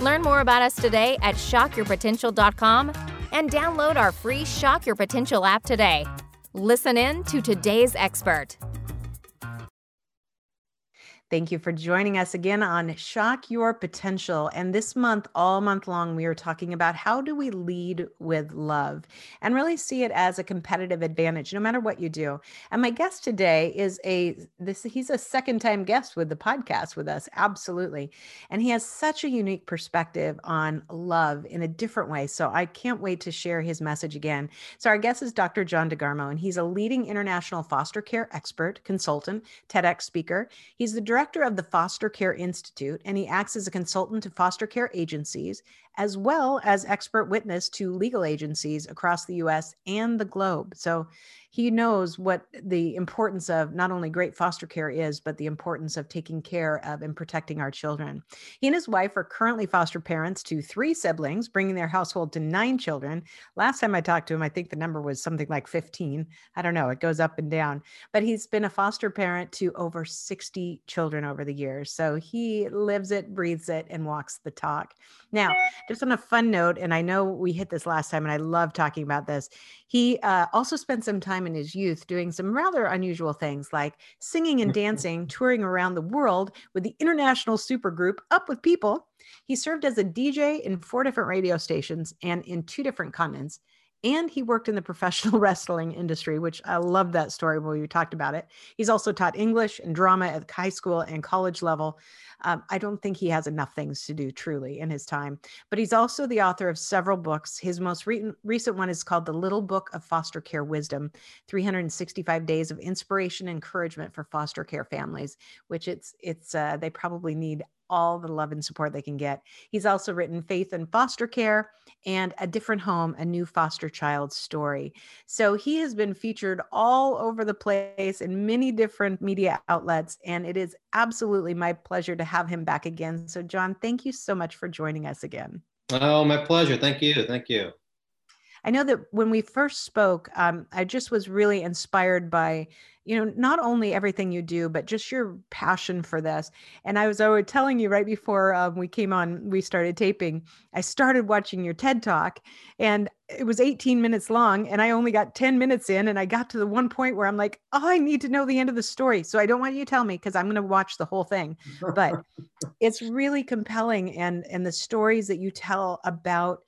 Learn more about us today at shockyourpotential.com and download our free Shock Your Potential app today. Listen in to today's expert. Thank you for joining us again on Shock Your Potential. And this month, all month long, we are talking about how do we lead with love and really see it as a competitive advantage, no matter what you do. And my guest today is a this he's a second time guest with the podcast with us, absolutely. And he has such a unique perspective on love in a different way. So I can't wait to share his message again. So our guest is Dr. John DeGarmo, and he's a leading international foster care expert, consultant, TEDx speaker. He's the director of the Foster Care Institute, and he acts as a consultant to foster care agencies, as well as expert witness to legal agencies across the US and the globe. So he knows what the importance of not only great foster care is, but the importance of taking care of and protecting our children. He and his wife are currently foster parents to three siblings, bringing their household to nine children. Last time I talked to him, I think the number was something like 15. I don't know, it goes up and down. But he's been a foster parent to over 60 children over the years. So he lives it, breathes it, and walks the talk. Now, just on a fun note, and I know we hit this last time, and I love talking about this. He uh, also spent some time in his youth doing some rather unusual things like singing and dancing, touring around the world with the international supergroup Up with People. He served as a DJ in four different radio stations and in two different continents and he worked in the professional wrestling industry, which I love that story when we talked about it. He's also taught English and drama at high school and college level. Um, I don't think he has enough things to do truly in his time, but he's also the author of several books. His most re- recent one is called The Little Book of Foster Care Wisdom 365 Days of Inspiration and Encouragement for Foster Care Families, which it's, it's, uh, they probably need all the love and support they can get. He's also written Faith in Foster Care and A Different Home, a new foster child story. So he has been featured all over the place in many different media outlets, and it is absolutely my pleasure to have him back again. So, John, thank you so much for joining us again. Oh, my pleasure. Thank you. Thank you. I know that when we first spoke, um, I just was really inspired by you know, not only everything you do, but just your passion for this. And I was always telling you right before um, we came on, we started taping, I started watching your TED talk and it was 18 minutes long and I only got 10 minutes in and I got to the one point where I'm like, oh, I need to know the end of the story. So I don't want you to tell me because I'm going to watch the whole thing. But it's really compelling and and the stories that you tell about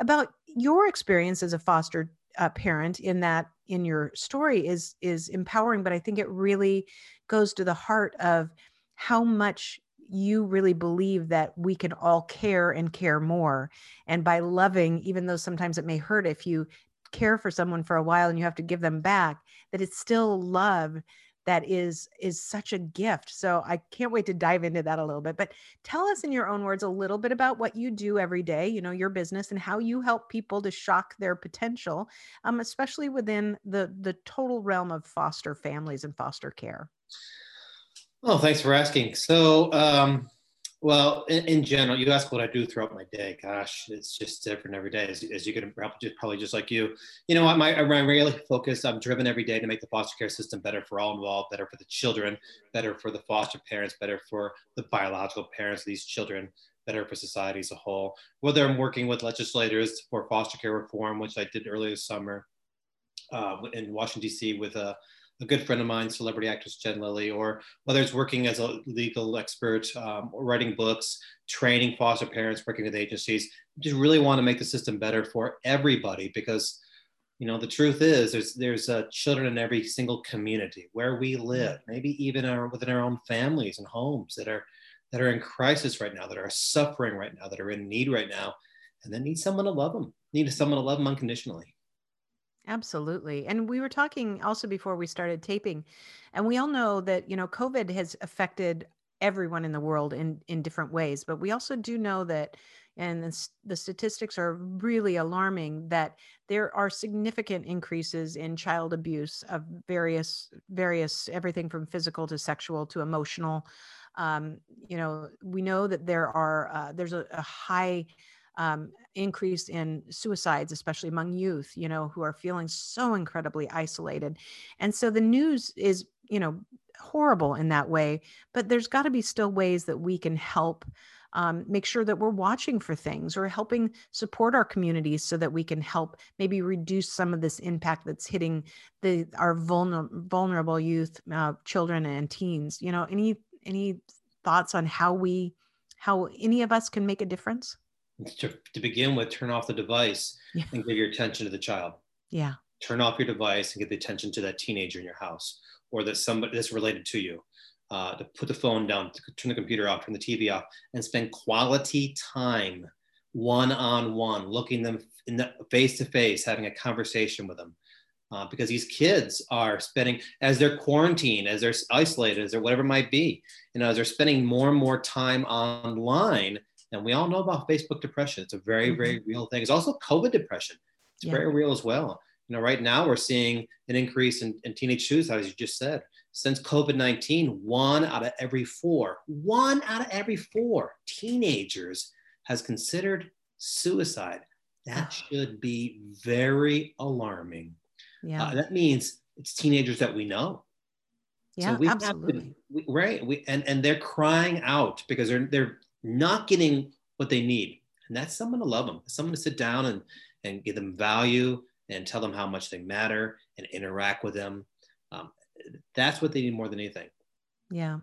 about your experience as a foster uh, parent in that in your story is is empowering but i think it really goes to the heart of how much you really believe that we can all care and care more. And by loving even though sometimes it may hurt if you care for someone for a while and you have to give them back that it's still love that is is such a gift so i can't wait to dive into that a little bit but tell us in your own words a little bit about what you do every day you know your business and how you help people to shock their potential um, especially within the the total realm of foster families and foster care. Oh thanks for asking. So um, well, in, in, general, you ask what I do throughout my day. Gosh, it's just different every day, as, as you can probably just, like you. You know, my, I'm really focus. I'm driven every day to make the foster care system better for all involved, better for the children, better for the foster parents, better for the biological parents of these children, better for society as a whole. Whether I'm working with legislators for foster care reform, which I did earlier this summer uh, in Washington D.C. with a a good friend of mine, celebrity actress Jen Lilley, or whether it's working as a legal expert, um, or writing books, training foster parents, working with agencies, just really want to make the system better for everybody because you know the truth is there's there's uh, children in every single community where we live maybe even our, within our own families and homes that are that are in crisis right now that are suffering right now that are in need right now and that need someone to love them need someone to love them unconditionally Absolutely. And we were talking also before we started taping, and we all know that, you know, COVID has affected everyone in the world in in different ways, but we also do know that and the, the statistics are really alarming that there are significant increases in child abuse of various various everything from physical to sexual to emotional um, you know we know that there are uh, there's a, a high um, increase in suicides, especially among youth, you know, who are feeling so incredibly isolated. And so the news is, you know, horrible in that way, but there's got to be still ways that we can help um, make sure that we're watching for things or helping support our communities so that we can help maybe reduce some of this impact that's hitting the our vulner- vulnerable youth, uh, children, and teens. You know, any any thoughts on how we how any of us can make a difference? To, to begin with, turn off the device Yeah. and give your attention to the child. Yeah. Turn off your device and get the attention to that teenager in your house or that somebody that's related to you. Uh, to put the phone down, to turn the computer off, turn the TV off, and spend quality time one on one, looking them in the face to face, having a conversation with them. Uh, because these kids are spending, as they're quarantined, as they're isolated, as they're whatever it might be, you know, as they're spending more and more time online, and we all know about Facebook depression. It's a very, Mhm. very real thing. It's also COVID depression. It's Yeah. very real as well. You know, right now we're seeing an increase in, in teenage suicide, as you just said. Since COVID 19, one out of every four, one out of every four teenagers has considered suicide. That should be very alarming. Yeah. Uh, that means it's teenagers that we know. yeah. we have absolutely. to, we, right. We, and, and they're crying out because they're, they're not getting what they need. And that's someone to love them, someone to sit down and, and give them value and tell them how much they matter and interact with them. Um, that's what they need more than anything. Yeah.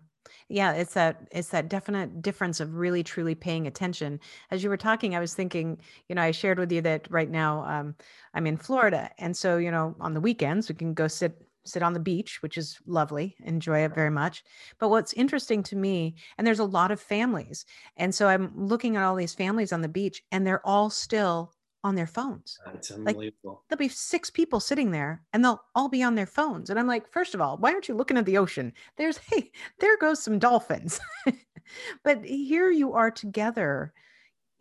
Yeah, it's that it's that definite difference of really truly paying attention. As you were talking, I was thinking, you know, I shared with you that right now um, I'm in Florida, and so you know, on the weekends we can go sit sit on the beach, which is lovely, enjoy it very much. But what's interesting to me, and there's a lot of families, and so I'm looking at all these families on the beach, and they're all still on their phones. It's unbelievable. there'll be six people sitting there and they'll all be on their phones. And I'm like, first of all, why aren't you looking at the ocean? There's, hey, there goes some dolphins. but here you are together.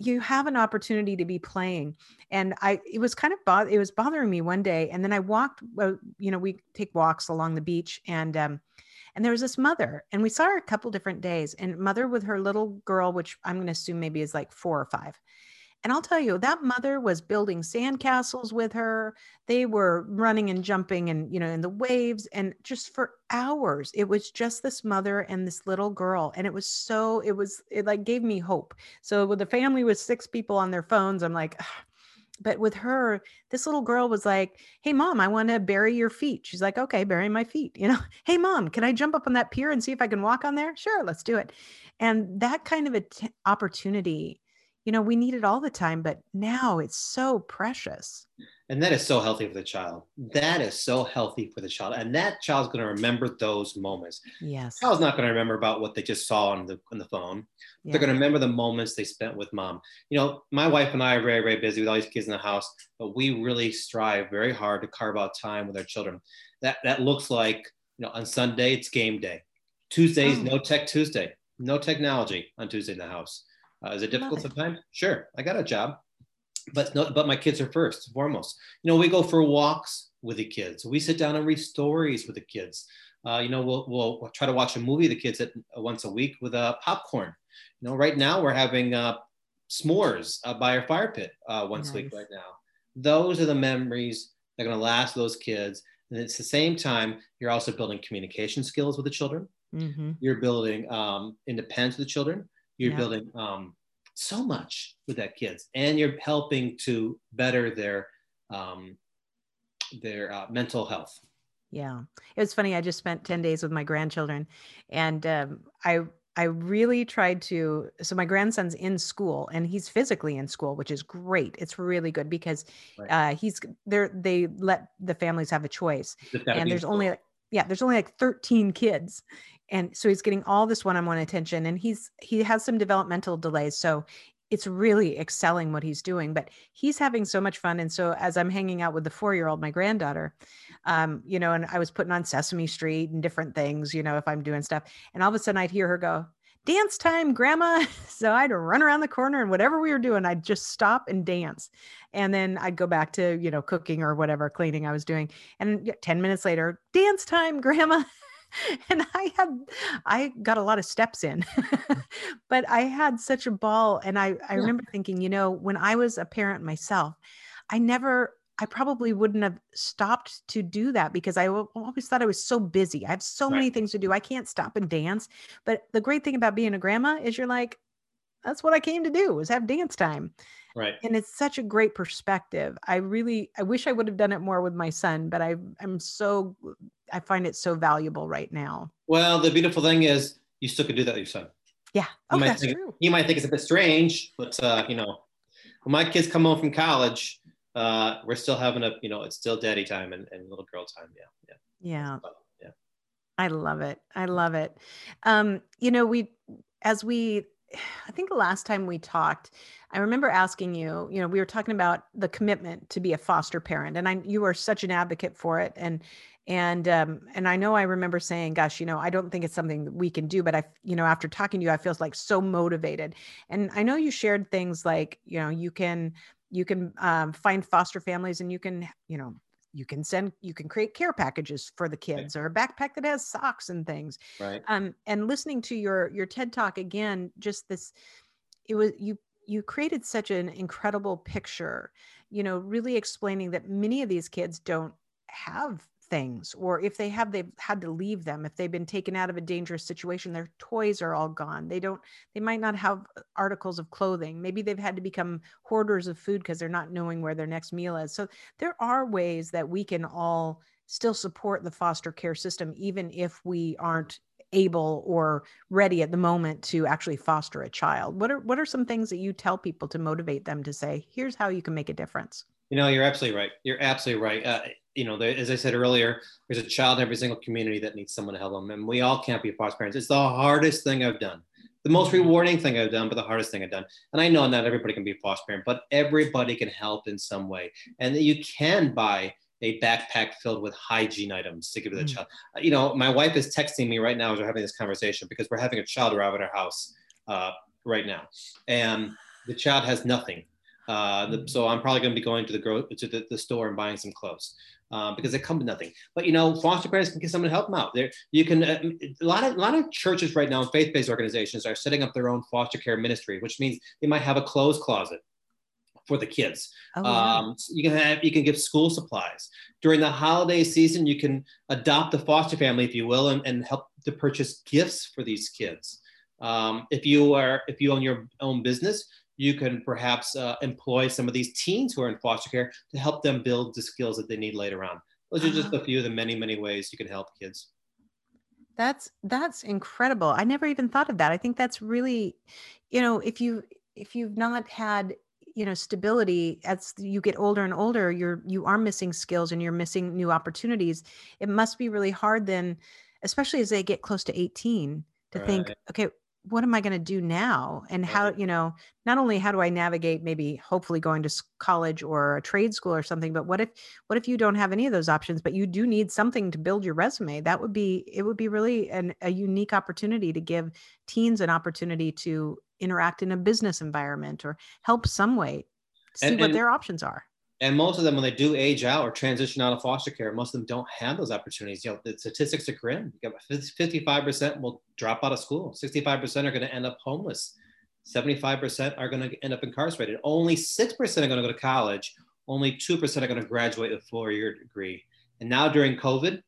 You have an opportunity to be playing. And I, it was kind of, bo- it was bothering me one day. And then I walked, you know, we take walks along the beach and, um, and there was this mother, and we saw her a couple different days, and mother with her little girl, which I'm going to assume maybe is like four or five. And I'll tell you, that mother was building sandcastles with her. They were running and jumping and, you know, in the waves. And just for hours, it was just this mother and this little girl. And it was so, it was, it like gave me hope. So with the family with six people on their phones, I'm like, "Ugh." but with her, this little girl was like, Hey, mom, I want to bury your feet. She's like, Okay, bury my feet. You know, Hey, mom, can I jump up on that pier and see if I can walk on there? Sure, let's do it. And that kind of a t- opportunity you know we need it all the time but now it's so precious And that is so healthy for the child. That is so healthy for the child. And that child's going to remember those moments. yes child's not going to remember about what they just saw on the on the phone. Yeah. They're going to remember the moments they spent with mom. You know, my wife and I are very, very busy with all these kids in the house, but we really strive very hard to carve out time with our children. That that looks like, you know, on Sunday it's game day. Tuesdays, Oh. no tech Tuesday, no technology on Tuesday in the house. Uh, is it difficult sometimes? Sure, I got a job, but no, but my kids are first and foremost. You know, we go for walks with the kids. We sit down and read stories with the kids. Uh, you know, we'll, we'll try to watch a movie the kids at once a week with uh, popcorn. You know, right now we're having uh, s'mores uh, by our fire pit uh, once a week right now. Those are the memories that are going to last those kids. And it's the same time you're also building communication skills with the children. hmm You're building um, independence with the children. You're Yeah. building um, so much with that kids, and you're helping to better their um, their uh, mental health. yeah it was funny i just spent 10 days with my grandchildren and um, i i really tried to so my grandson's in school and he's physically in school which is great it's really good because Right. uh, he's there they let the families have a choice and there's only like yeah there's only like 13 kids and so he's getting all this one-on-one attention and he's he has some developmental delays so it's really excelling what he's doing but he's having so much fun and so as i'm hanging out with the four-year-old my granddaughter um you know and i was putting on sesame street and different things you know if i'm doing stuff and all of a sudden i'd hear her go dance time, grandma. So I'd run around the corner and whatever we were doing, I'd just stop and dance. And then I'd go back to, you know, cooking or whatever cleaning I was doing. And 10 minutes later, dance time, grandma. and I had I got a lot of steps in. Mm. but I had such a ball and I I remember thinking, you know, when I was a parent myself, I never I probably wouldn't have stopped to do that because I always thought I was so busy. I have so right. many things to do. I can't stop and dance. But the great thing about being a grandma is you're like, that's what I came to do was have dance time. Right. And it's such a great perspective. I really I wish I would have done it more with my son, but I I'm so I find it so valuable right now. Well, the beautiful thing is you still can do that with your son. Yeah. Oh, that's think, true. You might think it's a bit strange, but uh, you know, when my kids come home from college, uh, we're still having a, you know, it's still daddy time and, and little girl time. Yeah. Yeah. Yeah. yeah. I love it. I love it. Um, you know, we, as we, I think the last time we talked, I remember asking you, you know, we were talking about the commitment to be a foster parent and I, you are such an advocate for it. And, and, um, and I know I remember saying, gosh, you know, I don't think it's something that we can do, but I, you know, after talking to you, I feel like so motivated. And I know you shared things like, you know, you can, you can um, find foster families and you can you know you can send you can create care packages for the kids or a backpack that has socks and things. Right. Um and listening to your your ted talk again just this it was you you created such an incredible picture you know really explaining that many of these kids don't have things or if they have they've had to leave them if they've been taken out of a dangerous situation their toys are all gone. They don't they might not have uh, articles of clothing. Maybe they've had to become hoarders of food because they're not knowing where their next meal is. So there are ways that we can all still support the foster care system even if we aren't able or ready at the moment to actually foster a child. What are what are some things that you tell people to motivate them to say here's how you can make a difference you know you're absolutely right you're absolutely right uh, you know, there, as I said earlier, there's a child in every single community that needs someone to help them, and we all can't be foster parents. It's the hardest thing I've done, the most mm-hmm. rewarding thing I've done, but the hardest thing I've done. And I know not everybody can be a foster parent, but everybody can help in some way, and you can buy a backpack filled with hygiene items to give to the mm. child. Uh, you know, my wife is texting me right now as we're having this conversation because we're having a child arrive at our house uh, right now, and the child has nothing. Uh, the, so I'm probably going to be going to the, gro- to the, the store and buying some clothes um, because they come with nothing. But you know, foster parents can get someone to help them out. There, you can. Uh, a lot of a lot of churches right now, faith-based organizations, are setting up their own foster care ministry, which means they might have a clothes closet for the kids. Oh, yeah. um, you can have you can give school supplies during the holiday season. You can adopt a foster family, if you will, and, and help to purchase gifts for these kids. Um, if you are if you own your own business, you can perhaps uh, employ some of these teens who are in foster care to help them build the skills that they need later on. Those are just uh-huh. a few of the many, many ways you can help kids. That's that's incredible. I never even thought of that. I think that's really, you know, if you if you've not had you know stability as you get older and older you're you are missing skills and you're missing new opportunities it must be really hard then especially as they get close to 18 to right. think okay what am I going to do now? And how, you know, not only how do I navigate maybe hopefully going to college or a trade school or something, but what if, what if you don't have any of those options, but you do need something to build your resume? That would be, it would be really an, a unique opportunity to give teens an opportunity to interact in a business environment or help some way, see and, what and, their options are and most of them when they do age out or transition out of foster care most of them don't have those opportunities. You know the statistics are grim. 55% will drop out of school. 65% are going to end up homeless. 75% are going to end up incarcerated. Only 6% are going to go to college. Only 2% are going to graduate with a four-year degree. And now during covid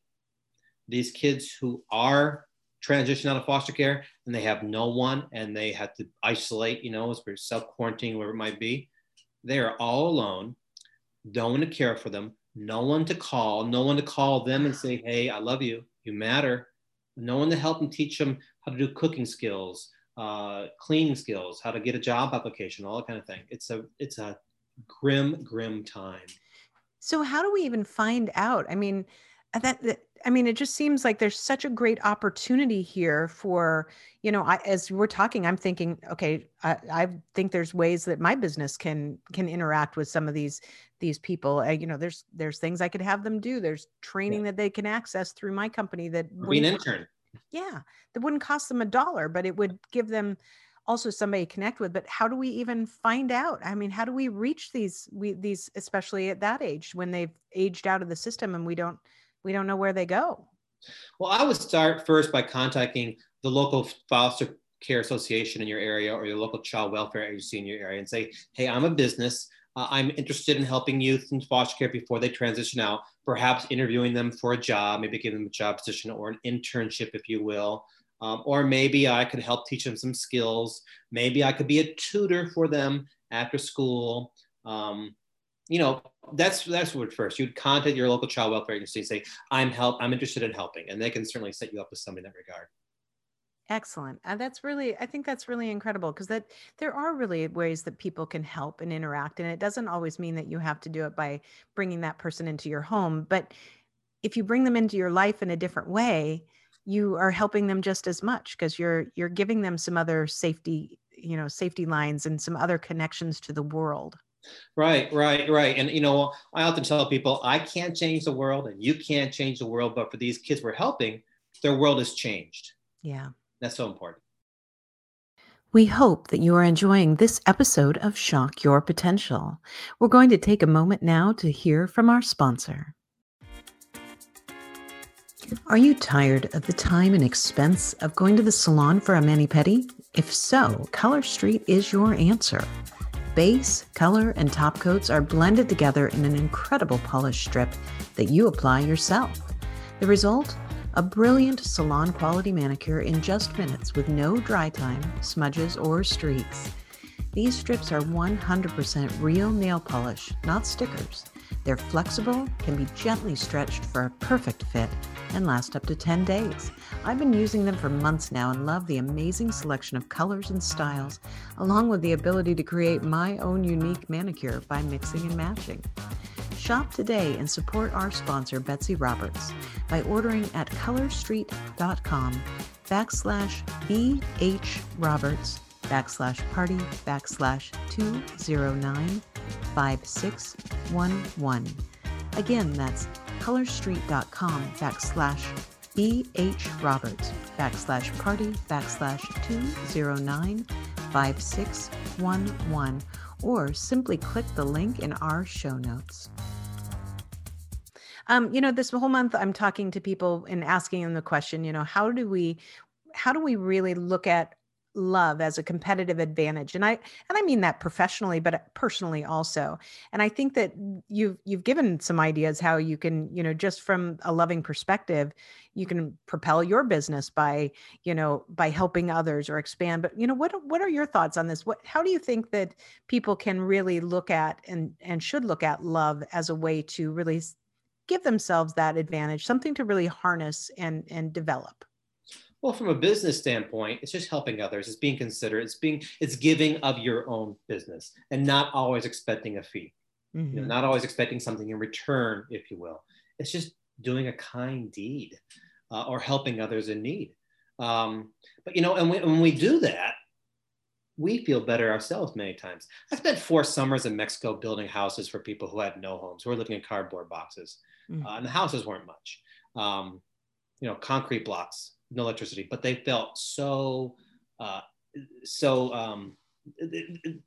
these kids who are transition out of foster care and they have no one and they have to isolate you know self-quarantine wherever it might be they are all alone no one to care for them, no one to call, no one to call them and say, hey, I love you, you matter. No one to help them teach them how to do cooking skills, uh, cleaning skills, how to get a job application, all that kind of thing. It's a it's a grim, grim time. So how do we even find out? I mean, that, that I mean, it just seems like there's such a great opportunity here for, you know, I, as we're talking, I'm thinking, okay, I, I think there's ways that my business can can interact with some of these these people. I, you know, there's there's things I could have them do. There's training yeah. that they can access through my company that be an intern. Yeah, that wouldn't cost them a dollar, but it would give them also somebody to connect with. But how do we even find out? I mean, how do we reach these we these especially at that age when they've aged out of the system and we don't we don't know where they go? Well, I would start first by contacting the local foster care association in your area or your local child welfare agency in your area and say, hey, I'm a business. Uh, I'm interested in helping youth in foster care before they transition out, perhaps interviewing them for a job, maybe giving them a job position or an internship, if you will. Um, or maybe I could help teach them some skills. Maybe I could be a tutor for them after school. Um, you know, that's that's what first. You'd contact your local child welfare agency and say, "I'm help. I'm interested in helping," and they can certainly set you up with somebody in that regard. Excellent. And that's really, I think that's really incredible because that there are really ways that people can help and interact. And it doesn't always mean that you have to do it by bringing that person into your home. But if you bring them into your life in a different way, you are helping them just as much because you're you're giving them some other safety, you know, safety lines and some other connections to the world. Right, right, right. And you know, I often tell people I can't change the world and you can't change the world, but for these kids we're helping, their world has changed. Yeah. That's so important. We hope that you are enjoying this episode of Shock Your Potential. We're going to take a moment now to hear from our sponsor. Are you tired of the time and expense of going to the salon for a mani pedi? If so, Color Street is your answer. Base, color, and top coats are blended together in an incredible polish strip that you apply yourself. The result? A brilliant salon quality manicure in just minutes with no dry time, smudges, or streaks. These strips are 100% real nail polish, not stickers. They're flexible, can be gently stretched for a perfect fit, and last up to 10 days. I've been using them for months now and love the amazing selection of colors and styles, along with the ability to create my own unique manicure by mixing and matching. Shop today and support our sponsor, Betsy Roberts, by ordering at colorstreet.com backslash BH Roberts backslash party backslash 209 5611. Again, that's colorstreet.com backslash BH Roberts backslash party backslash 209 5611 or simply click the link in our show notes. Um, you know, this whole month I'm talking to people and asking them the question, you know, how do we how do we really look at love as a competitive advantage and i and i mean that professionally but personally also and i think that you've you've given some ideas how you can you know just from a loving perspective you can propel your business by you know by helping others or expand but you know what what are your thoughts on this what how do you think that people can really look at and and should look at love as a way to really give themselves that advantage, something to really harness and, and develop? Well, from a business standpoint, it's just helping others. It's being considerate. It's being it's giving of your own business and not always expecting a fee. Mm-hmm. You know, mm-hmm. not always expecting something in return, if you will. It's just doing a kind deed uh, or helping others in need. Um, but you know, and when we do that, we feel better ourselves many times. I spent four summers in Mexico building houses for people who had no homes, who were living in cardboard boxes. Mm. Uh, and the houses weren't much, um, you know, concrete blocks, no electricity, but they felt so, uh, so, um,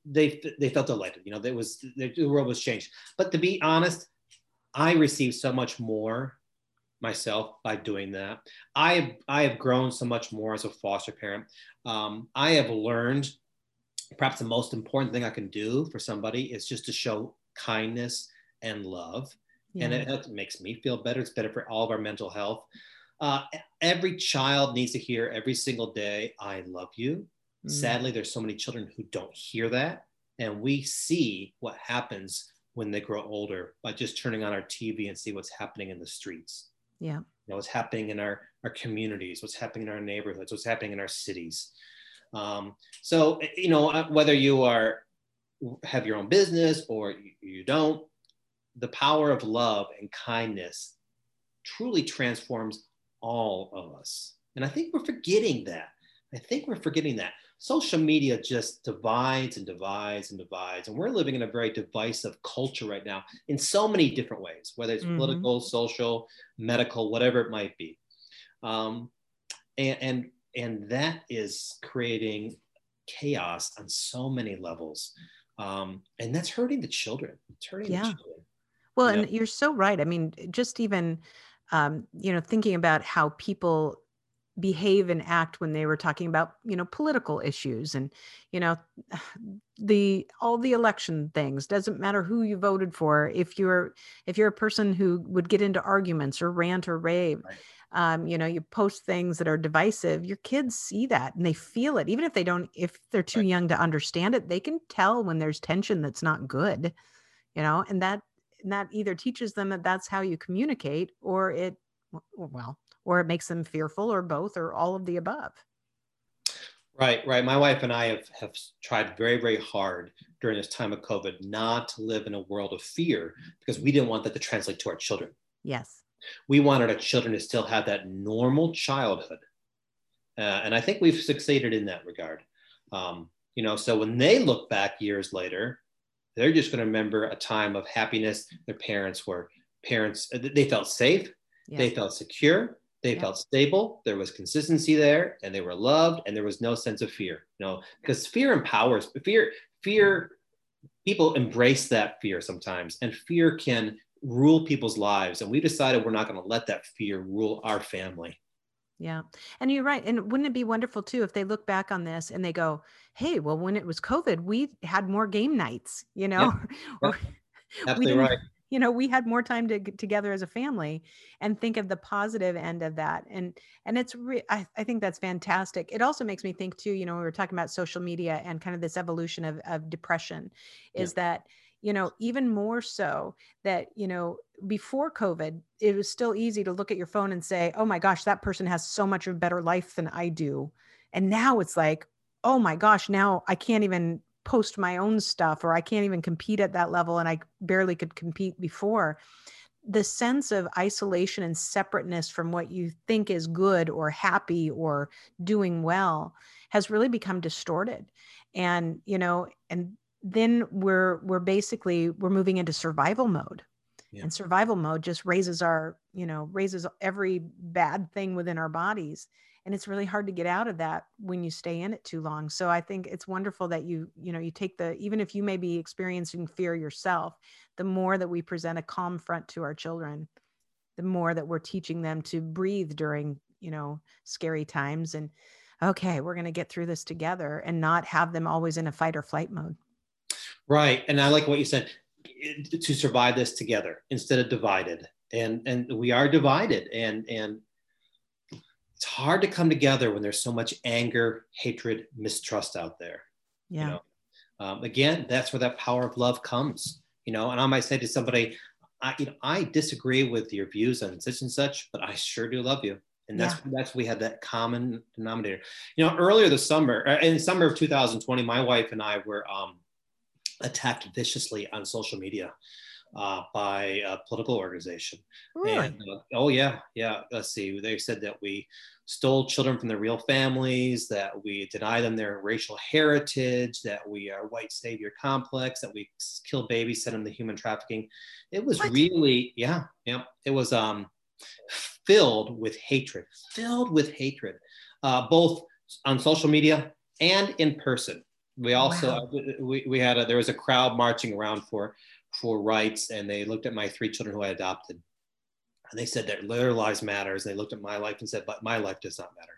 they, they felt delighted, you know, there was, the world was changed. But to be honest, I received so much more myself by doing that. I, I have grown so much more as a foster parent. Um, I have learned perhaps the most important thing I can do for somebody is just to show kindness and love. Yeah. And it, it, makes me feel better. It's better for all of our mental health. Uh, every child needs to hear every single day, I love you. Mm. Sadly, there's so many children who don't hear that. And we see what happens when they grow older by just turning on our TV and see what's happening in the streets. Yeah. You know, what's happening in our, our communities, what's happening in our neighborhoods, what's happening in our cities. Um, so, you know, uh, whether you are have your own business or you, you don't, the power of love and kindness truly transforms all of us. And I think we're forgetting that. I think we're forgetting that. Social media just divides and divides and divides. And we're living in a very divisive culture right now in so many different ways, whether it's mm-hmm. political, social, medical, whatever it might be. Um, and, and and that is creating chaos on so many levels um, and that's hurting the children it's hurting Yeah. the children Well, you and you're so right. I mean, just even, um, you know, thinking about how people behave and act when they were talking about, you know, political issues and, you know, the all the election things doesn't matter who you voted for. If you're if you're a person who would get into arguments or rant or rave, Right. um, you know, you post things that are divisive. Your kids see that and they feel it, even if they don't. If they're too Right. young to understand it, they can tell when there's tension that's not good you know and that and that either teaches them that that's how you communicate or it well or it makes them fearful or both or all of the above Right, right. My wife and I have, have tried very, very hard during this time of COVID not to live in a world of fear because we didn't want that to translate to our children. yes We wanted our children to still have that normal childhood. Uh, and I think we've succeeded in that regard. Um, you know, so when they look back years later, they're just going to remember a time of happiness. Their parents were parents, uh, they felt safe, yeah they felt secure, they Yeah. felt stable, there was consistency there, and they were loved, and there was no sense of fear. You know, because fear empowers fear, fear, people embrace that fear sometimes, and fear can rule people's lives. And we decided we're not going to let that fear rule our family. Yeah and you're right and wouldn't it be wonderful too if they look back on this and they go hey well when it was covid we had more game nights you know? Or we Absolutely didn't right. you know we had more time to get together as a family and think of the positive end of that and and it's re- I, I think that's fantastic. It also makes me think too you know we were talking about social media and kind of this evolution of, of depression is that you know even more so that you know before covid it was still easy to look at your phone and say oh my gosh that person has so much of a better life than i do. And now it's like oh my gosh now i can't even post my own stuff or i can't even compete at that level and i barely could compete before. The sense of isolation and separateness from what you think is good or happy or doing well has really become distorted. And you know and then we're we're basically we're moving into survival mode. Yeah. and survival mode just raises our you know raises every bad thing within our bodies. And it's really hard to get out of that when you stay in it too long. So i think it's wonderful that you you know you take the even if you may be experiencing fear yourself the more that we present a calm front to our children the more that we're teaching them to breathe during you know scary times and okay we're going to get through this together and not have them always in a fight or flight mode Right. And I like what you said to survive this together instead of divided. And and we are divided and and it's hard to come together when there's so much anger, hatred, mistrust out there. yeah You know, um, again, that's where that power of love comes. You know, and I might say to somebody, I you know I disagree with your views on such and such, but I sure do love you. And that's that's we had that common denominator. You know, earlier this summer, uh, in summer of 2020, my wife and I were um, attacked viciously on social media uh, by a political organization. really And, uh, oh yeah, yeah. Let's see. They said that we stole children from their real families, that we deny them their racial heritage, that we are white savior complex, that we kill babies, send them to human trafficking. It was What? really, yeah, yeah. It was um, filled with hatred, filled with hatred, uh, both on social media and in person. We also Wow. we, we had a, there was a crowd marching around for for rights, and they looked at my three children who I adopted, and they said that their lives matters. And they looked at my life and said, but my life does not matter.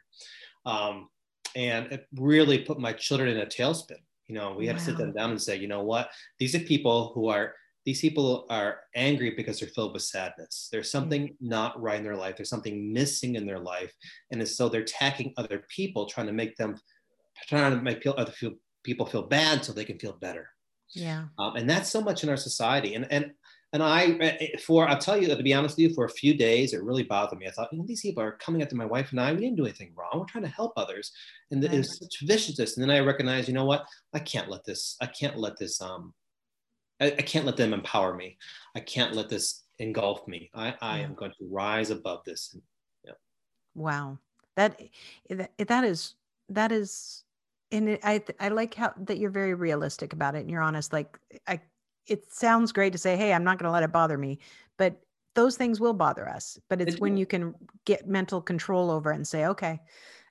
Um, and it really put my children in a tailspin. You know, we had to sit them down and say, you know what? These are people who are these people are angry because they're filled with sadness. There's something not right in their life. There's something missing in their life, and so they're attacking other people, trying to make them, trying to make other feel, people feel bad so they can feel better. yeah Um, and that's so much in our society. And and and I, for I'll tell you to be honest with you, for a few days it really bothered me. I thought, you know, these people are coming after my wife and I. We didn't do anything wrong. We're trying to help others, and it was such viciousness. And then I recognized, you know what? I can't let this. I can't let this. Um, I, I can't let them empower me. I can't let this engulf me. I, I Yeah. am going to rise above this. Yeah. Wow, that that that is that is, and it, I I like how that you're very realistic about it and you're honest. Like I, it sounds great to say, hey, I'm not going to let it bother me, but those things will bother us, but it's when you can get mental control over it and say, okay,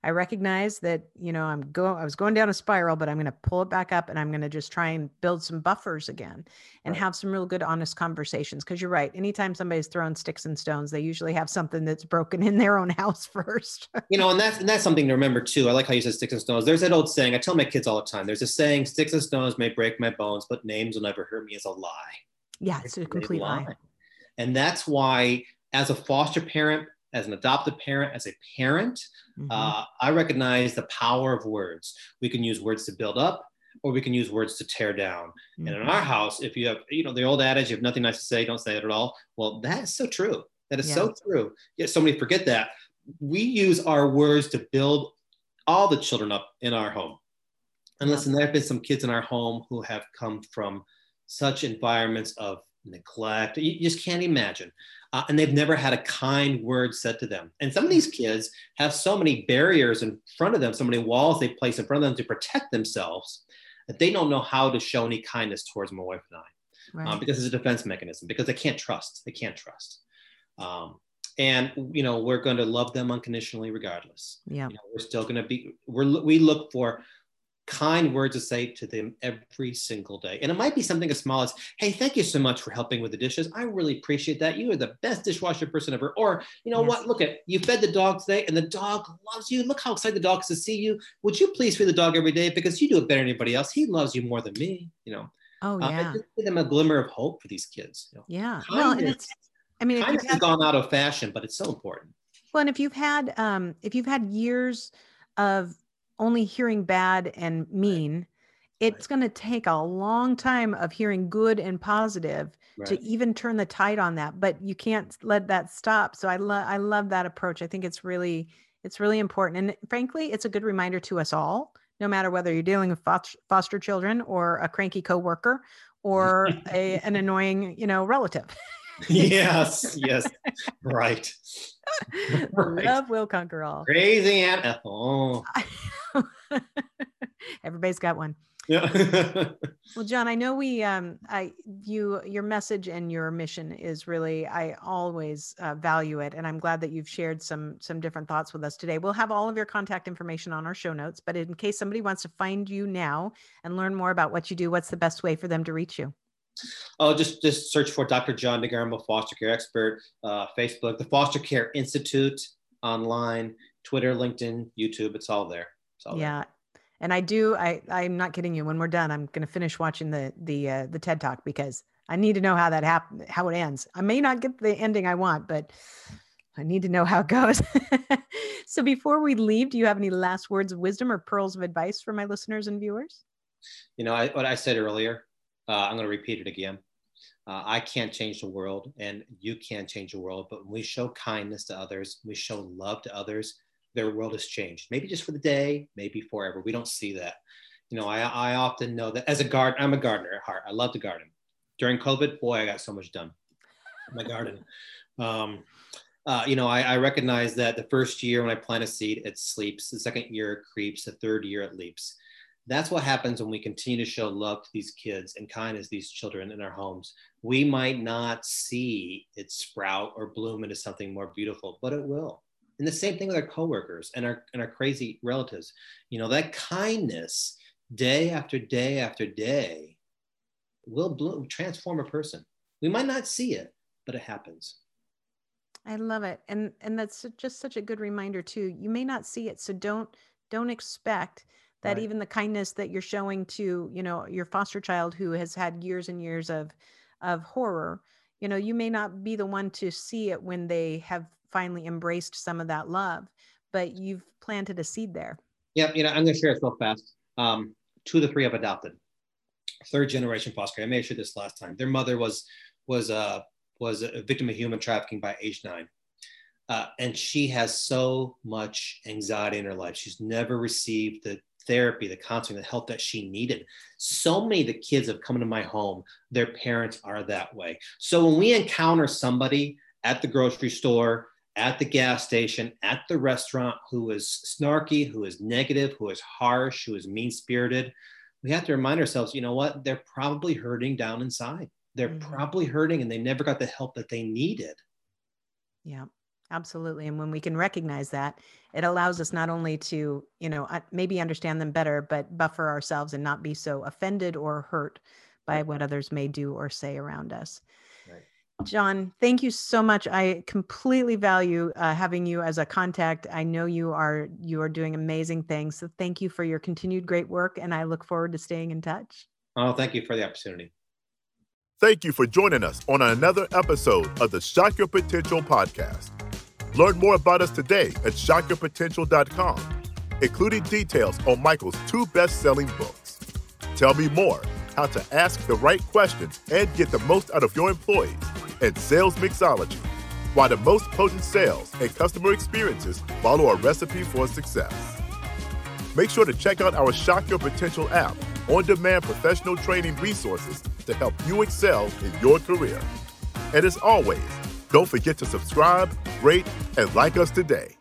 I recognize that, you know, I'm go I was going down a spiral, but I'm going to pull it back up and I'm going to just try and build some buffers again and Right. have some real good honest conversations because you're right. Anytime somebody's throwing sticks and stones, they usually have something that's broken in their own house first. You know, and that's and that's something to remember too. I like how you said sticks and stones. There's that old saying. I tell my kids all the time. There's a saying: "Sticks and stones may break my bones, but names will never hurt me." Is a lie. yeah, it's a It's complete lie. And that's why, as a foster parent, as an adoptive parent, as a parent, Mhm. uh, I recognize the power of words. We can use words to build up, or we can use words to tear down. And in our house, if you have, you know, the old adage, you have nothing nice to say, don't say it at all. Well, that is so true. That is so true. Yet so many forget that. We use our words to build all the children up in our home. And Yeah. listen, there have been some kids in our home who have come from such environments of neglect. You just can't imagine. Uh, and they've never had a kind word said to them. And some of these kids have so many barriers in front of them, so many walls they place in front of them to protect themselves that they don't know how to show any kindness towards my wife and I right. um, because it's a defense mechanism because they can't trust they can't trust um, and you know we're going to love them unconditionally regardless yeah. you know, we're still going to be we're we look for kind words to say to them every single day and it might be something as small as hey thank you so much for helping with the dishes i really appreciate that you are the best dishwasher person ever or you know Yes. what look at you fed the dog today and the dog loves you look how excited the dog is to see you would you please feed the dog every day because you do it better than anybody else he loves you more than me you know Oh uh, yeah. give them a glimmer of hope for these kids. You know? Yeah. Well, and it's I mean, Kindness you've has gone out of fashion, but it's so important. well, and if you've had um if you've had years of only hearing bad and mean, it's going to take a long time of hearing good and positive to even turn the tide on that but you can't let that stop. So i love i love that approach. I think it's really it's really important. And frankly it's a good reminder to us all no matter whether you're dealing with foster, foster children or a cranky coworker or a, an annoying you know relative. Yes, yes, right. Right. love will conquer all. Crazy Aunt Ethel. everybody's got one Yeah. Well, John, I know we, um, I, you, your message and your mission is really, I always uh, value it, and I'm glad that you've shared some some different thoughts with us today. We'll have all of your contact information on our show notes, but in case somebody wants to find you now and learn more about what you do, what's the best way for them to reach you? oh, just just search for Dr. John DeGarmo, foster care expert, uh, Facebook, the Foster Care Institute, online, Twitter, LinkedIn, YouTube. It's all there. Yeah. And I do, I, I'm not kidding you. When we're done, I'm going to finish watching the, the, uh, the TED talk because I need to know how that happened, how it ends. I may not get the ending I want, but I need to know how it goes. so before we leave, do you have any last words of wisdom or pearls of advice for my listeners and viewers? You know, I, what I said earlier, uh, I'm going to repeat it again. Uh, I can't change the world, and you can't change the world. But when we show kindness to others, we show love to others, their world has changed. Maybe just for the day, maybe forever. We don't see that. You know, I, I often know that as a gardener, I'm a gardener at heart. I love to garden. During COVID, boy, I got so much done. in My garden. Um, uh, you know, I, I recognize that the first year when I plant a seed, it sleeps. The second year, it creeps. The third year, it leaps that's what happens when we continue to show love to these kids and kindness to these children in our homes. We might not see it sprout or bloom into something more beautiful, but it will. And the same thing with our coworkers and our and our crazy relatives. You know, that kindness day after day after day will bloom, transform a person. We might not see it, but it happens. I love it. And, and that's just such a good reminder too. You may not see it. So don't, don't expect that Right. even the kindness that you're showing to you know your foster child who has had years and years of of horror you know you may not be the one to see it when they have finally embraced some of that love but you've planted a seed there Yep, you know, I'm going to share it real fast. Um, two of the three I've adopted, third generation foster. I have shared this last time. Their mother was was a was a victim of human trafficking by age nine, uh, and she has so much anxiety in her life. She's never received the therapy, the counseling, the help that she needed. So many of the kids have come into my home. Their parents are that way. So when we encounter somebody at the grocery store at the gas station, at the restaurant who is snarky, who is negative, who is harsh, who is mean spirited, we have to remind ourselves, you know what? They're probably hurting down inside. They're Mhm. probably hurting and they never got the help that they needed. Yeah, absolutely. And when we can recognize that, it allows us not only to, you know, maybe understand them better, but buffer ourselves and not be so offended or hurt by what others may do or say around us. John, thank you so much. I completely value uh, having you as a contact. I know you are you are doing amazing things. So thank you for your continued great work, and I look forward to staying in touch. Oh, thank you for the opportunity. Thank you for joining us on another episode of the Shock Your Potential podcast. Learn more about us today at shockyourpotential.com, including details on Michael's two best-selling books. Tell me more how to ask the right questions and get the most out of your employees and sales mixology, why the most potent sales and customer experiences follow a recipe for success. Make sure to check out our Shock Your Potential app, on demand professional training resources to help you excel in your career. And as always, don't forget to subscribe, rate, and like us today.